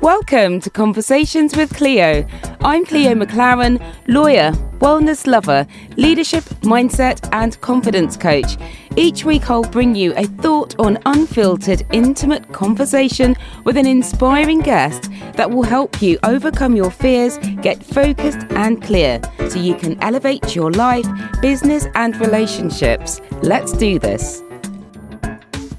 Welcome to Conversations with Cleo. I'm Cleo McLaren, lawyer, wellness lover, leadership, mindset, and confidence coach. Each week, I'll bring you a thought on unfiltered, intimate conversation with an inspiring guest that will help you overcome your fears, get focused and clear so you can elevate your life, business, and relationships. Let's do this.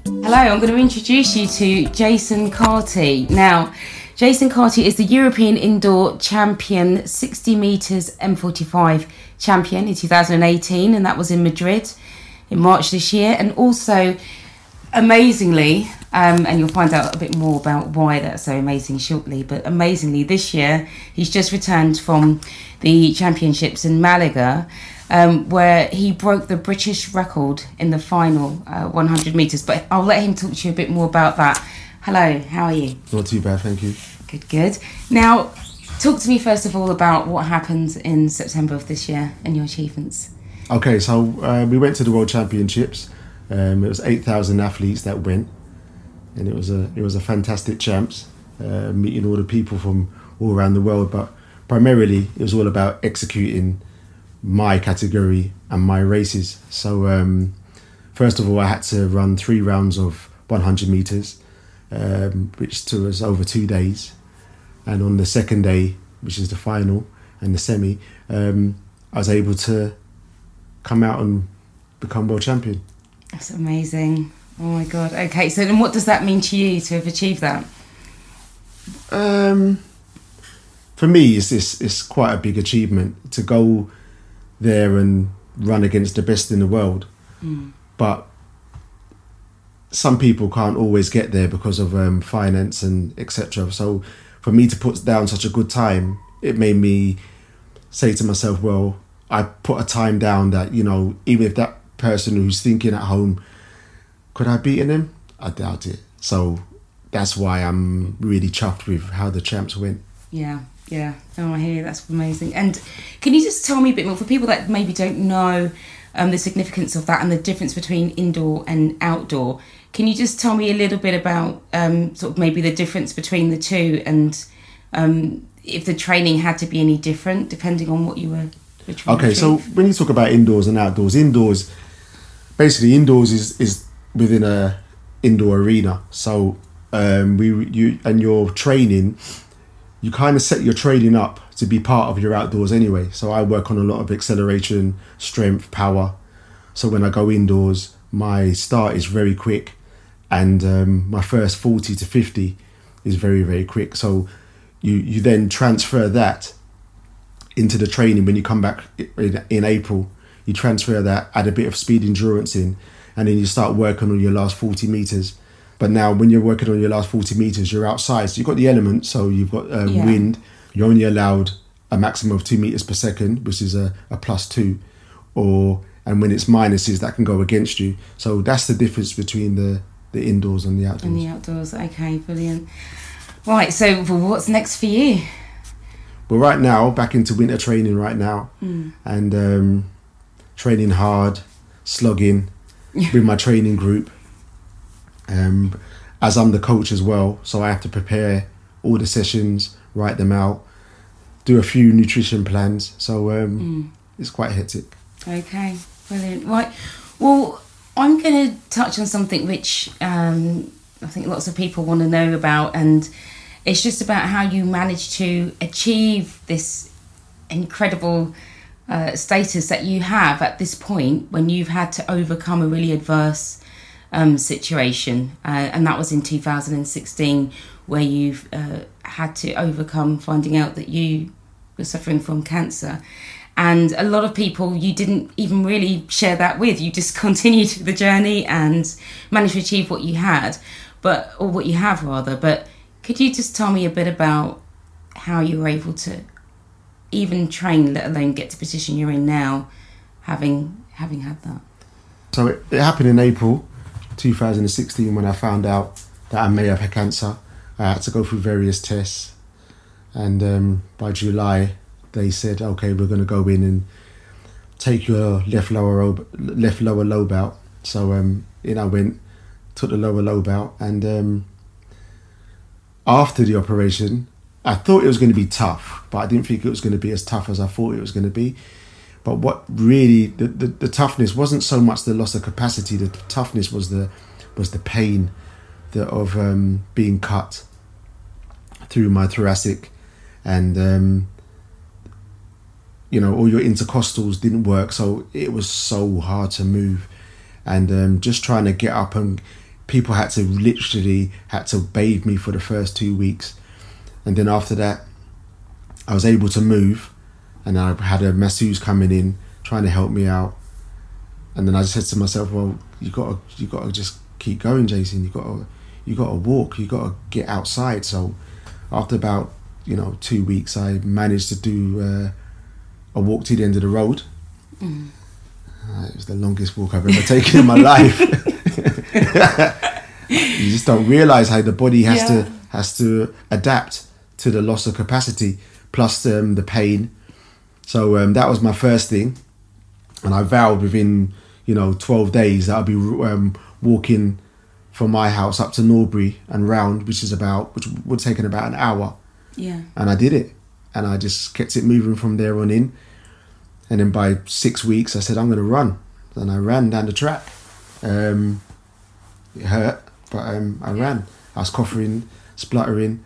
Hello, I'm going to introduce you to Jason Carty. Now, Jason Carty is the European Indoor Champion 60 metres M45 champion in 2018, and that was in Madrid in March this year. And also, amazingly, um, and you'll find out a bit more about why that's so amazing shortly, but amazingly, this year he's just returned from the championships in Malaga. Um, where he broke the British record in the final uh, 100 metres. But I'll let him talk to you a bit more about that Hello, how are you? Not too bad, thank you. Good, good. Now, talk to me first of all about what happened in September of this year and your achievements. Okay, so uh, we went to the World Championships. Um, it was eight thousand athletes that went, and it was a it was a fantastic champs, uh, meeting all the people from all around the world. But primarily, it was all about executing my category and my races. So um, first of all, I had to run three rounds of 100 meters um, which took us over two days. And on the second day, which is the final and the semi, um, I was able to come out and become world champion. That's amazing. Oh my god. Okay, so then what does that mean to you to have achieved that? Um, for me, it's, it's it's quite a big achievement to go there and run against the best in the world. Mm. But some people can't always get there because of um, finance and etc. So for me to put down such a good time, it made me say to myself, well, I put a time down that you know even if that person who's thinking at home, could I beat him? I doubt it. So that's why I'm really chuffed with how the champs went. Yeah, yeah. Oh, I hear you. That's amazing. And can you just tell me a bit more for people that maybe don't know um, the significance of that and the difference between indoor and outdoor? Can you just tell me a little bit about um, sort of maybe the difference between the two and um, if the training had to be any different depending on what you were? Okay, so when you talk about indoors and outdoors, indoors, basically indoors is is within a indoor arena. So um, we you and your training, you kind of set your training up to be part of your outdoors anyway. So I work on a lot of acceleration, strength, power. So when I go indoors, my start is very quick and um, my first 40 to 50 is very very quick. So you you then transfer that into the training. When you come back in, in april you transfer that add a bit of speed endurance in and then you start working on your last 40 meters. But now when you're working on your last 40 meters you're outside. So you've got the element. So you've got uh, yeah. wind. You're only allowed a maximum of two meters per second which is a, a plus two. Or and when it's minuses that can go against you. So that's the difference between the the indoors and the outdoors. And the outdoors, okay, brilliant. Right, so well, what's next for you? Well, right now, back into winter training right now, mm. and um, training hard, slugging with my training group. Um, as I'm the coach as well, so I have to prepare all the sessions, write them out, do a few nutrition plans. So um, mm. it's quite hectic. Okay, brilliant. Right, well, I'm going to touch on something which um, I think lots of people want to know about, and it's just about how you managed to achieve this incredible uh, status that you have at this point when you've had to overcome a really adverse um, situation, uh, and that was in 2016, where you've uh, had to overcome finding out that you were suffering from cancer and a lot of people you didn't even really share that with. You just continued the journey and managed to achieve what you had but or what you have rather. But could you just tell me a bit about how you were able to even train let alone get to position you're in now having having had that? So it, it happened in april 2016 when i found out that i may have had cancer. I had to go through various tests. And um, by july they said, okay, we're going to go in and take your left lower left lower lobe out. So um, in I went, took the lower lobe out, and um, after the operation, I thought it was going to be tough, but I didn't think it was going to be as tough as I thought it was going to be. But what really the, the, the toughness wasn't so much the loss of capacity. The toughness was the was the pain the, of um, being cut through my thoracic, and um, you know all your intercostals didn't work, so it was so hard to move, and um, just trying to get up and people had to literally had to bathe me for the first two weeks, and then after that, I was able to move, and I had a masseuse coming in trying to help me out, and then I just said to myself, well, you got to you got to just keep going, Jason. You got to you got to walk. You got to get outside. So after about you know two weeks, I managed to do uh, a walked to the end of the road. Mm. Uh, it was the longest walk I've ever taken in my life. you just don't realize how the body has yeah. to has to adapt to the loss of capacity plus um, the pain. So um, that was my first thing, and I vowed within you know twelve days that I'd be um, walking from my house up to Norbury and round, which is about which would take about an hour. Yeah. And I did it, and I just kept it moving from there on in. And then by six weeks, I said I'm going to run. And I ran down the track. Um, it hurt, but um, I ran. I was coughing, spluttering.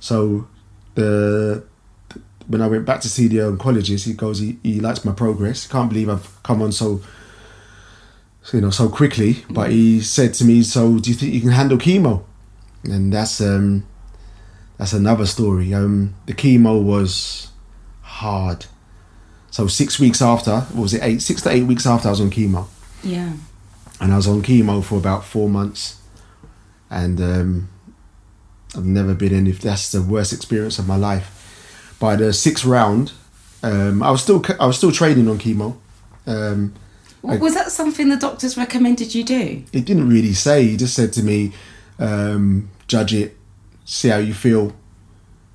So the when I went back to CDO the oncologist, he goes, he, he likes my progress. Can't believe I've come on so you know, so quickly. But he said to me, "So, do you think you can handle chemo?" And that's um, that's another story. Um, the chemo was hard. So six weeks after, what was it eight, six to eight weeks after I was on chemo. Yeah. And I was on chemo for about four months, and um, I've never been in. If that's the worst experience of my life. By the sixth round, um, I was still I was still training on chemo. Um, was that something the doctors recommended you do? It didn't really say. He just said to me, um, "Judge it, see how you feel."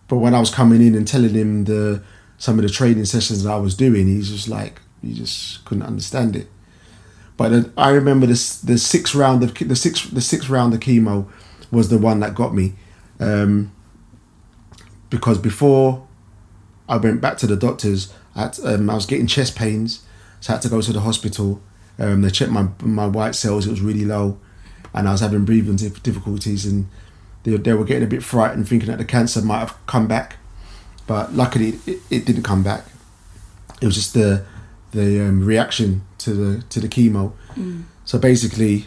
But when I was coming in and telling him the some of the training sessions that I was doing, he's just like he just couldn't understand it. But I remember this the sixth round of the sixth the sixth round of chemo was the one that got me, um, because before I went back to the doctors, I, um, I was getting chest pains so I had to go to the hospital. Um, they checked my my white cells; it was really low, and I was having breathing difficulties. And they, they were getting a bit frightened, thinking that the cancer might have come back, but luckily it, it didn't come back. It was just the the um, reaction to the to the chemo. Mm. So basically,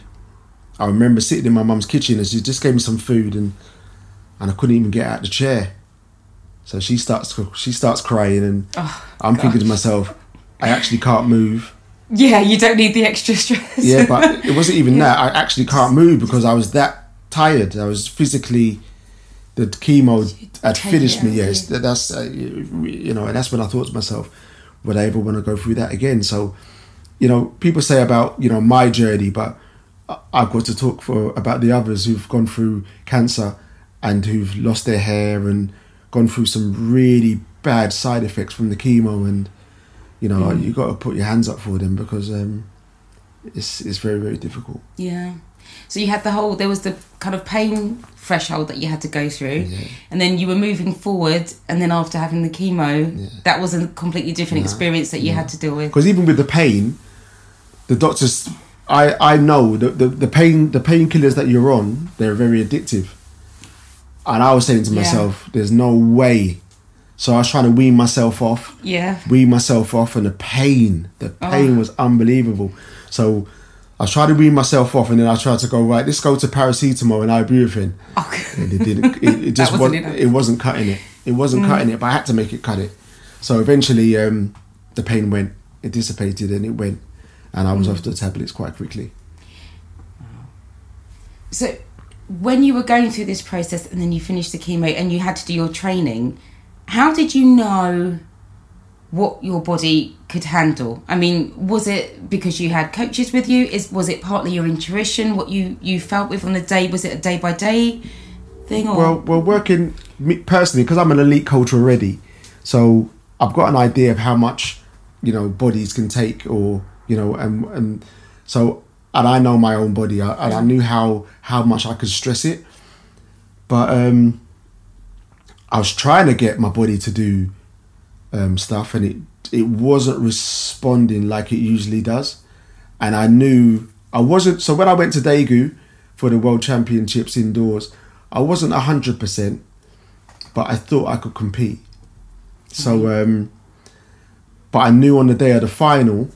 I remember sitting in my mum's kitchen and she just gave me some food and and I couldn't even get out of the chair. So she starts she starts crying and oh, I'm gosh. thinking to myself, I actually can't move. Yeah, you don't need the extra stress. yeah, but it wasn't even yeah. that. I actually can't move because I was that tired. I was physically the chemo had finished me. Yes, yeah. that's uh, you know, and that's when I thought to myself, would I ever want to go through that again? So, you know, people say about you know my journey, but I've got to talk for about the others who've gone through cancer and who've lost their hair and gone through some really bad side effects from the chemo and you know, mm. like you got to put your hands up for them because um, it's it's very very difficult. Yeah. So you had the whole there was the kind of pain threshold that you had to go through, yeah. and then you were moving forward, and then after having the chemo, yeah. that was a completely different experience that you had to deal with. Because even with the pain, the doctors, I I know the, the the pain the painkillers that you're on, they're very addictive. And I was saying to myself, yeah. there's no way so I was trying to wean myself off. Yeah. Wean myself off, and the pain, the oh. pain oh. was unbelievable. So I was trying to wean myself off, and then I tried to go right. Let's go to paracetamol and ibuprofen. Okay. And it didn't. It, it just wasn't. Was, it wasn't cutting it. It wasn't mm. cutting it, but I had to make it cut it. So eventually, um, the pain went. It dissipated, and it went, and I was mm. off the tablets quite quickly. So, when you were going through this process, and then you finished the chemo, and you had to do your training how did you know what your body could handle? I mean, was it because you had coaches with you? Is was it partly your intuition, what you you felt with on the day? Was it a day by day thing? Or? Well, well, working me personally because I'm an elite coach already, so I've got an idea of how much you know bodies can take, or you know, and and so and I know my own body, and I knew how how much I could stress it, but um I was trying to get my body to do um, stuff, and it it wasn't responding like it usually does. And I knew I wasn't. So when I went to Daegu for the World Championships indoors, I wasn't hundred percent, but I thought I could compete. So, um, but I knew on the day of the final,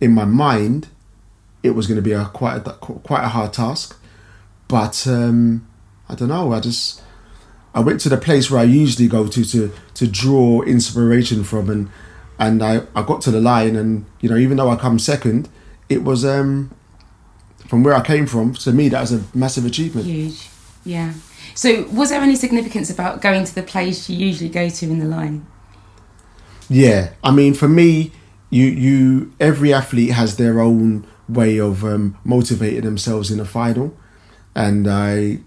in my mind, it was going to be a quite a, quite a hard task. But um, I don't know. I just I went to the place where I usually go to to to draw inspiration from, and and I, I got to the line, and you know even though I come second, it was um from where I came from. To me, that was a massive achievement. Huge, yeah. So, was there any significance about going to the place you usually go to in the line? Yeah, I mean, for me, you you every athlete has their own way of um, motivating themselves in a final, and I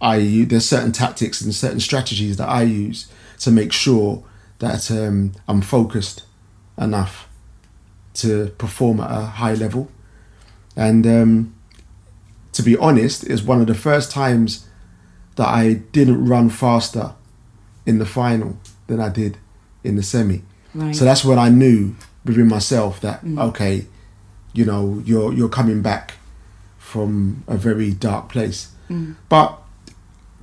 I there's certain tactics and certain strategies that I use to make sure that um, I'm focused enough to perform at a high level, and um, to be honest, it's one of the first times that I didn't run faster in the final than I did in the semi. Right. So that's when I knew within myself that mm. okay, you know, you're you're coming back from a very dark place. Mm. But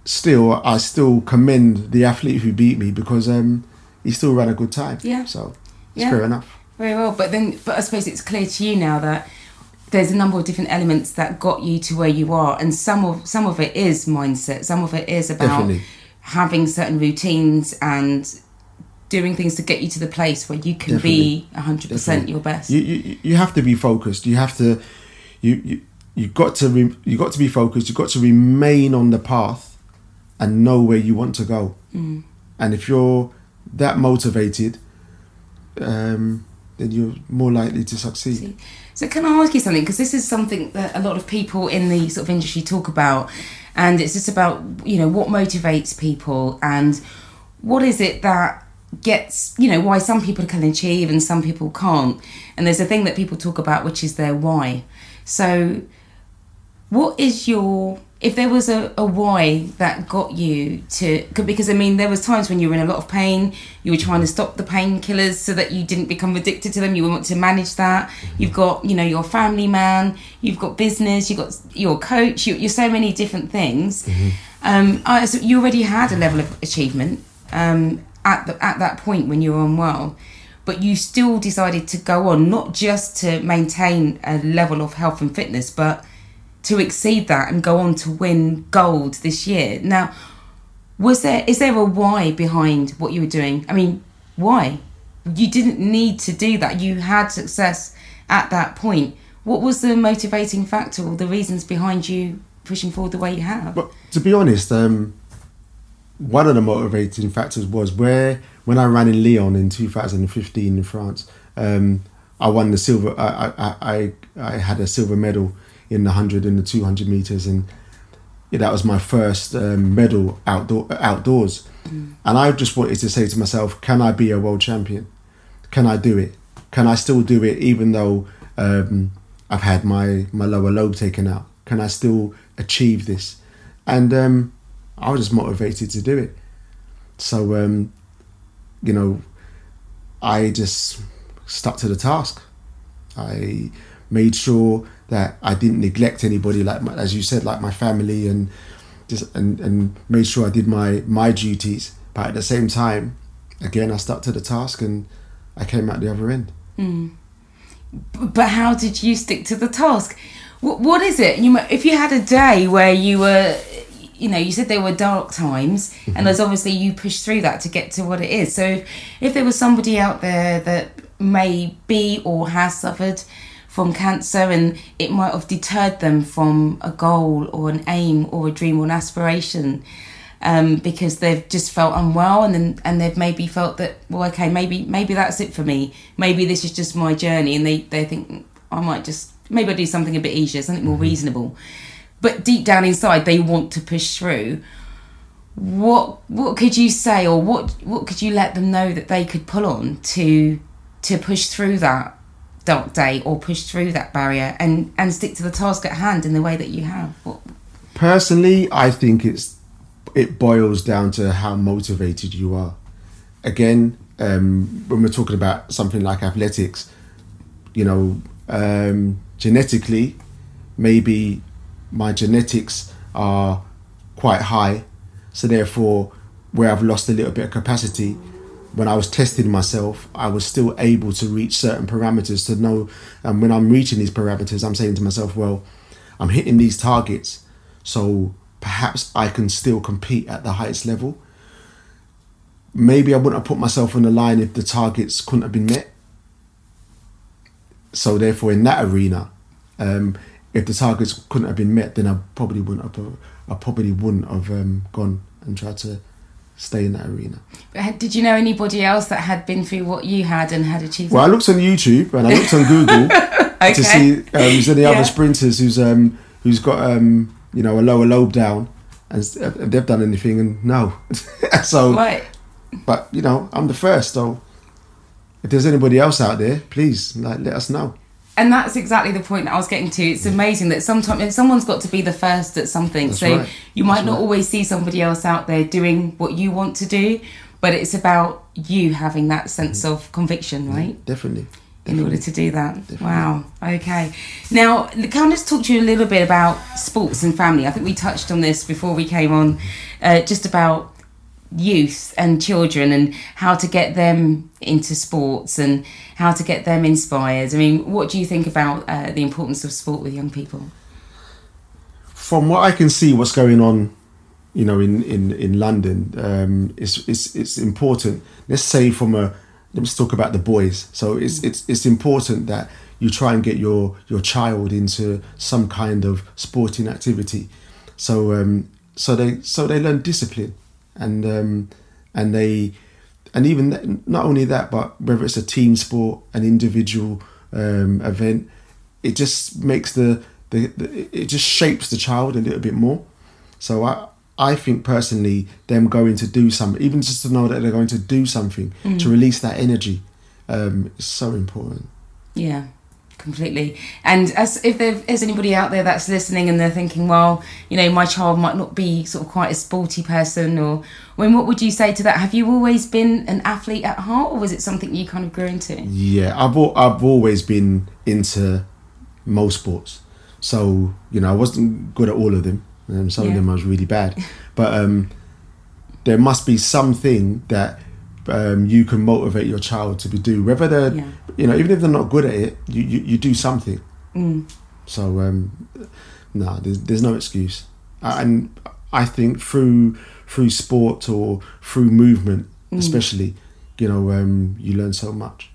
still, I still commend the athlete who beat me because um, he still ran a good time. Yeah. So it's yeah. fair enough. Very well, but then, but I suppose it's clear to you now that there's a number of different elements that got you to where you are, and some of some of it is mindset. Some of it is about Definitely. having certain routines and doing things to get you to the place where you can Definitely. be 100% Definitely. your best. You, you you have to be focused. You have to you you you got to re, you got to be focused. You got to remain on the path and know where you want to go. Mm. And if you're that motivated, um, then you're more likely to succeed. So, can I ask you something? Because this is something that a lot of people in the sort of industry talk about, and it's just about you know what motivates people and what is it that gets you know why some people can achieve and some people can't. And there's a thing that people talk about which is their why. So, what is your if there was a, a why that got you to because i mean there was times when you were in a lot of pain you were trying to stop the painkillers so that you didn't become addicted to them you want to manage that you've got you know your family man you've got business you've got your coach you, are so many different things mm-hmm. um, I, so you already had a level of achievement um, at, the, at that point when you were unwell but you still decided to go on not just to maintain a level of health and fitness but to exceed that and go on to win gold this year. Now, was there is there a why behind what you were doing? I mean, why? You didn't need to do that. You had success at that point. What was the motivating factor or the reasons behind you pushing forward the way you have? But to be honest, um, one of the motivating factors was where when I ran in Lyon in 2015 in France, um, I won the silver. I, I I I had a silver medal in the 100 and the 200 meters and yeah, that was my first um, medal outdoor outdoors. Mm. and i just wanted to say to myself can i be a world champion? Can i do it? Can i still do it even though um, i've had my my lower lobe taken out? Can i still achieve this? And um, i was just motivated to do it. So um, you know i just stuck to the task. I made sure that I didn't neglect anybody, like my, as you said, like my family, and just and and made sure I did my my duties. But at the same time, again, I stuck to the task, and I came out the other end. Mm. But how did you stick to the task? What, what is it? You if you had a day where you were you know, you said there were dark times, mm-hmm. and there's obviously you pushed through that to get to what it is. So, if, if there was somebody out there that may be or has suffered from cancer and it might have deterred them from a goal or an aim or a dream or an aspiration um, because they've just felt unwell and then and they've maybe felt that well okay maybe maybe that's it for me. Maybe this is just my journey. And they they think I might just maybe I'll do something a bit easier something more mm-hmm. reasonable. But deep down inside they want to push through. What what could you say or what what could you let them know that they could pull on to to push through that dark day or push through that barrier and and stick to the task at hand in the way that you have what? personally i think it's it boils down to how motivated you are. Again, um, when we're talking about something like athletics, you know, um, genetically, maybe my genetics are quite high, so therefore, where I've lost a little bit of capacity, when I was testing myself, I was still able to reach certain parameters to know. And when I'm reaching these parameters, I'm saying to myself, well, I'm hitting these targets, so perhaps I can still compete at the highest level. Maybe I wouldn't have put myself on the line if the targets couldn't have been met. So therefore, in that arena, um, if the targets couldn't have been met, then I probably wouldn't have. I probably wouldn't have um, gone and tried to stay in that arena. But did you know anybody else that had been through what you had and had achieved? Well, I looked on YouTube and I looked on Google okay. to see um, there any yeah. other sprinters who's um, who's got um, you know a lower lobe down and they've done anything and no. so, right. but you know, I'm the first. So, if there's anybody else out there, please like let us know and that's exactly the point that I was getting to. It's amazing that sometimes someone's got to be the first at something. That's so right. you might that's not right. always see somebody else out there doing what you want to do, but it's about you having that sense of conviction, right? Yeah, definitely. In order to do that. Definitely. Wow. Okay. Now, can I just talk to you a little bit about sports and family? I think we touched on this before we came on, uh, just about youth and children and how to get them into sports and how to get them inspired. I mean, what do you think about uh, the importance of sport with young people? From what I can see, what's going on, you know, in in in London, um, it's it's it's important. Let's say from a let's talk about the boys. So it's it's it's important that you try and get your your child into some kind of sporting activity. So um, so they so they learn discipline and um, and they and even that, not only that, but whether it's a team sport, an individual um, event, it just makes the, the, the it just shapes the child a little bit more. So I I think personally, them going to do something, even just to know that they're going to do something mm. to release that energy, um, is so important. Yeah, completely. And as if there is anybody out there that's listening and they're thinking, well, you know, my child might not be sort of quite a sporty person, or when what would you say to that? Have you always been an athlete at heart, or was it something you kind of grew into? Yeah, I've I've always been into most sports. So you know, I wasn't good at all of them. and some yeah. of them I was really bad, but um, there must be something that um, you can motivate your child to be do. Whether they're yeah. you know even if they're not good at it you you, you do something. Mm. so um no nah, there's, there's no excuse. And i think through through sport or through movement mm. especially you know um you learn so much.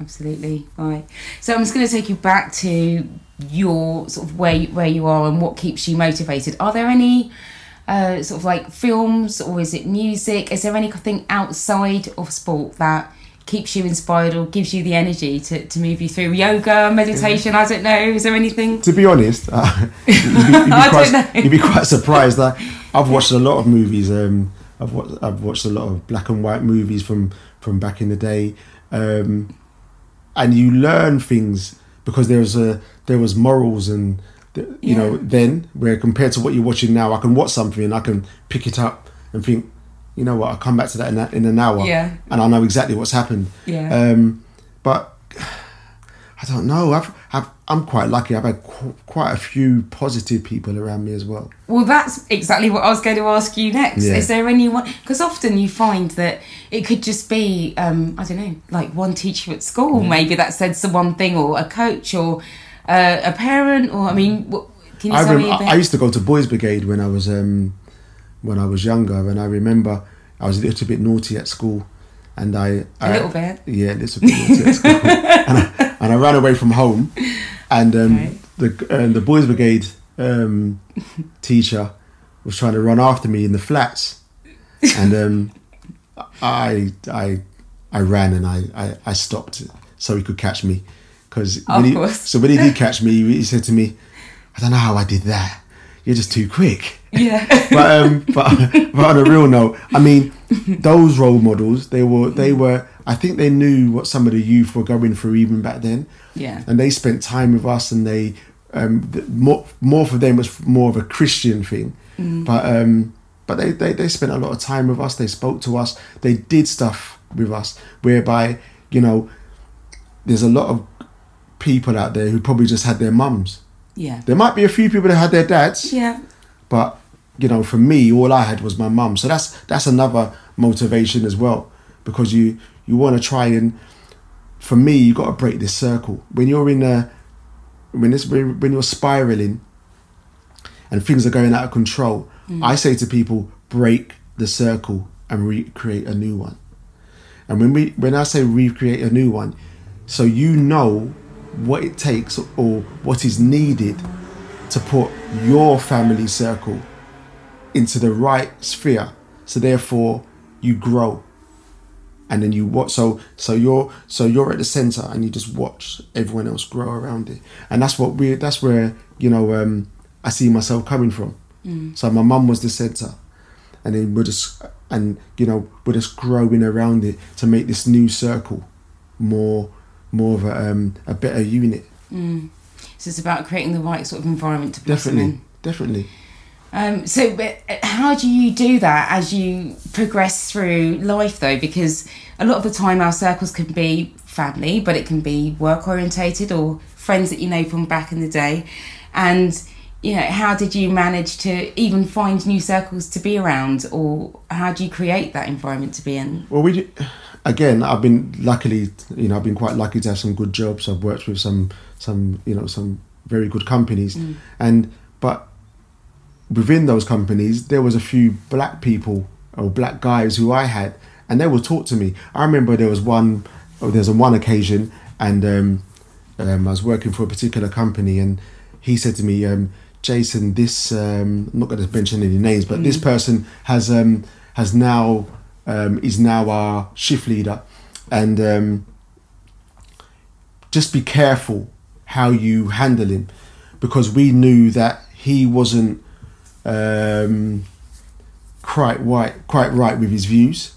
Absolutely. Right. So i'm just going to take you back to your sort of where where you are and what keeps you motivated. Are there any uh, sort of like films or is it music? Is there anything outside of sport that keeps you inspired or gives you the energy to, to move you through yoga, meditation? I don't know. Is there anything? To be honest, uh, you'd, be, you'd, be quite, you'd, be, quite, surprised. that I've watched a lot of movies. Um, I've watched, I've watched a lot of black and white movies from from back in the day, um, and you learn things because there was a there was morals and you yeah. know, then where compared to what you're watching now, I can watch something and I can pick it up and think, you know what, I'll come back to that in, in an hour, yeah. and I know exactly what's happened. Yeah. Um, but I don't know. I've, I've I'm quite lucky. I've had qu- quite a few positive people around me as well. Well, that's exactly what I was going to ask you next. Yeah. Is there anyone? Because often you find that it could just be, um, I don't know, like one teacher at school, yeah. maybe that said some one thing, or a coach, or uh, a parent, or I mean, what, can you I tell rem- me I used to go to Boys Brigade when I was um, when I was younger, and I remember I was a little bit naughty at school, and I a I, little bit, yeah, a little bit naughty at school, and, I, and I ran away from home, and um, okay. the uh, the Boys Brigade um, teacher was trying to run after me in the flats, and um, I I I ran and I, I, I stopped so he could catch me because so when he did catch me, he said to me, "I don't know how I did that. You're just too quick." Yeah. but um, but, but on a real note, I mean, those role models, they were they were. I think they knew what some of the youth were going through even back then. Yeah. And they spent time with us, and they um, more more for them was more of a Christian thing. Mm. But um, but they, they they spent a lot of time with us. They spoke to us. They did stuff with us, whereby you know, there's a lot of people out there who probably just had their mums. Yeah. There might be a few people that had their dads, Yeah. but you know, for me, all I had was my mum. So that's that's another motivation as well, because you you want to try and, for me, you got to break this circle. When you're in a, when this when when you're spiraling, and things are going out of control, mm. I say to people, break the circle and recreate a new one. And when we when I say recreate a new one, so you know what it takes or what is needed to put your family circle into the right sphere. So therefore you grow. And then you watch so so you're so you're at the center and you just watch everyone else grow around it. And that's what we that's where, you know, um I see myself coming from. So my mum was the center and then we're just and you know we're just growing around it to make this new circle more more of a um, a better unit So it's about creating the right sort of environment to blossom definitely in. definitely Um, so, but uh, how do you do that as you progress through life, though? Because a lot of the time, our circles can be family, but it can be work orientated or friends that you know from back in the day. And you know, how did you manage to even find new circles to be around, or how do you create that environment to be in? well we do, again i've been luckily you know i've been quite lucky to have some good jobs. I've worked with some some you know some very good companies. And but within those companies there was a few black people or black guys who i had and they would talk to me. I remember there was one oh, there's on one occasion and um, um, i was working for a particular company and he said to me um, jason this um, i'm not going to mention any names but this person has um, has now um, is now our shift leader. And um, just be careful how you handle him because we knew that he wasn't um, quite right quite right with his views.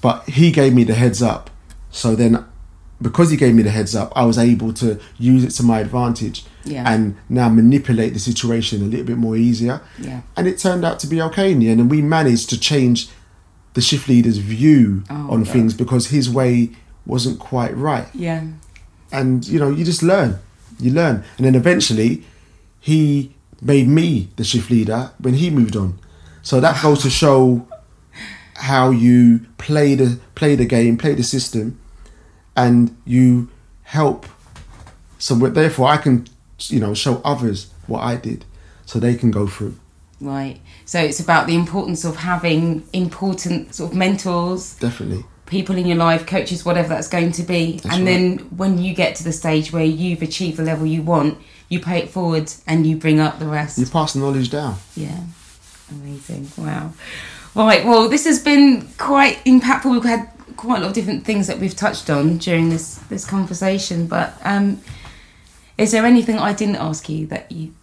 But he gave me the heads up. So then because he gave me the heads up i was able to use it to my advantage Yeah. and now manipulate the situation a little bit more easier. Yeah. and it turned out to be okay in the end and we managed to change the shift leader's view Oh, on God. things because his way wasn't quite right. Yeah. and you know you just learn. You learn. And then eventually he made me the shift leader when he moved on. So that goes to show how you play the play the game play the system and you help so therefore i can you know show others what i did so they can go through Right. So it's about the importance of having important sort of mentors, definitely people in your life, coaches, whatever that's going to be. That's and right. then when you get to the stage where you've achieved the level you want, you pay it forward and you bring up the rest. you pass the knowledge down Yeah. Amazing. Wow. Right. Well, this has been quite impactful. We've had quite a lot of different things that we've touched on during this this conversation. But um, is there anything I didn't ask you that you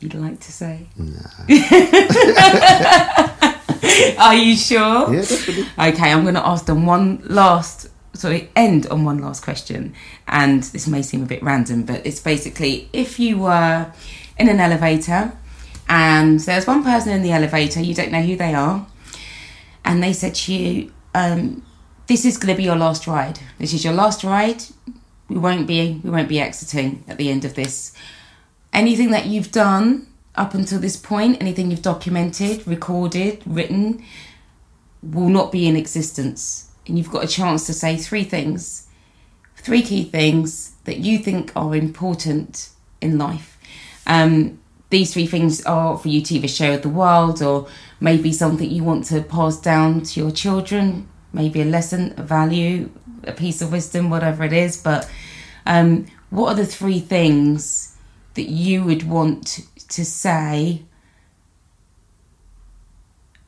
you'd like to say? Are you sure? yeah definitely Okay, I'm going to ask them one last, sorry, end on one last question. And this may seem a bit random, but it's basically if you were in an elevator and there's one person in the elevator, you don't know who they are, and they said to you, um, "This is going to be your last ride. This is your last ride. We won't be, we won't be exiting at the end of this. Anything that you've done." Up until this point, anything you've documented, recorded, written, will not be in existence. And you've got a chance to say three things, three key things that you think are important in life. Um, these three things are for you to either share with the world or maybe something you want to pass down to your children, maybe a lesson, a value, a piece of wisdom, whatever it is. But um, what are the three things that you would want to say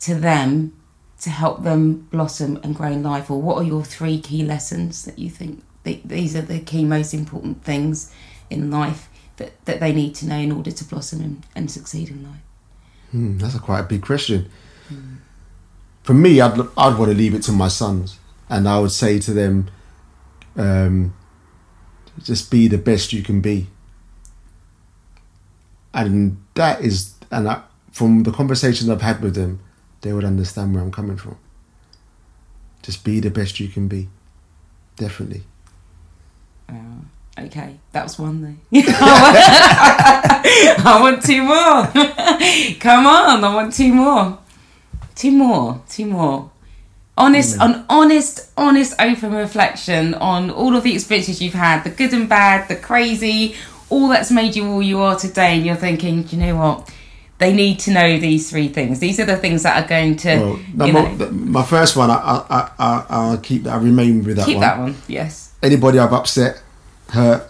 to them to help them blossom and grow in life? Or what are your three key lessons that you think th- these are the key, most important things in life that, that they need to know in order to blossom and, and succeed in life? Hmm, that's a quite a big question. For me, I'd I'd want to leave it to my sons, and I would say to them, um, just be the best you can be. And that is, and I, from the conversations I've had with them, they would understand where I'm coming from. Just be the best you can be. Definitely. Uh, okay, that was one though. I want two more. Come on, I want two more. Two more. Two more. Honest, an honest, honest, open reflection on all of the experiences you've had, the good and bad, the crazy, all that's made you all you are today, and you're thinking, you know what? They need to know these three things. These are the things that are going to. Well, you know, my first one, I, I, I, I, I'll keep that. I remain with that keep one. that one. Yes. Anybody I've upset, hurt,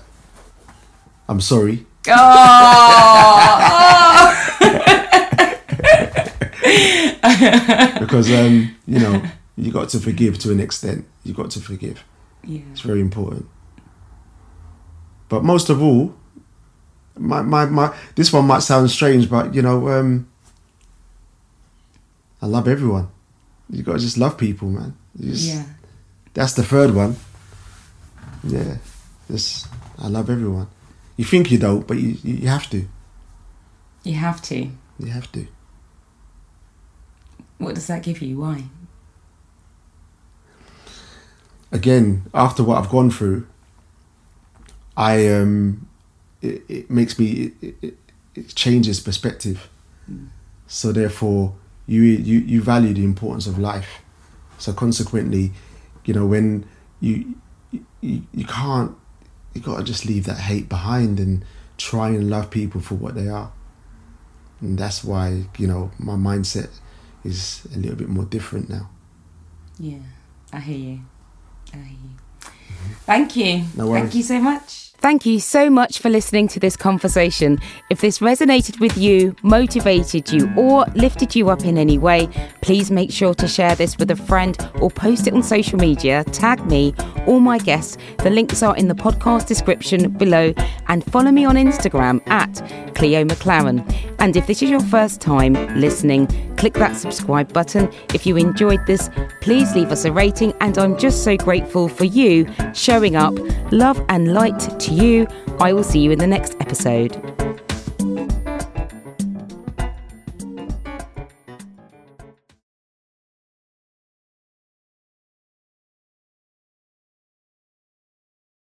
I'm sorry. Oh, because um, you know you got to forgive to an extent. You got to forgive. yeah. It's very important. But most of all, my my, my this one might sound strange, but you know, um, I love everyone. You got to just love people, man. Just- Yeah. That's the third one. Yeah, just I love everyone. You think you don't, but you you you have to. You have to. You have to. What does that give you? Why? again after what I've gone through, I um, it, it makes me it, it, it changes perspective. Mm. So therefore, you you you value the importance of life. So consequently, you know when you you, you can't you got to just leave that hate behind and try and love people for what they are. And that's why you know my mindset is a little bit more different now. Yeah, I hear you. I hear you. Thank you. No worries. Thank you so much. Thank you so much for listening to this conversation. If this resonated with you, motivated you, or lifted you up in any way, please make sure to share this with a friend or post it on social media, tag me or my guests. The links are in the podcast description below and follow me on Instagram at Cleo McLaren. And if this is your first time listening, click that subscribe button. If you enjoyed this, please leave us a rating. And I'm just so grateful for you showing up. Love and light to you. I will see you in the next episode.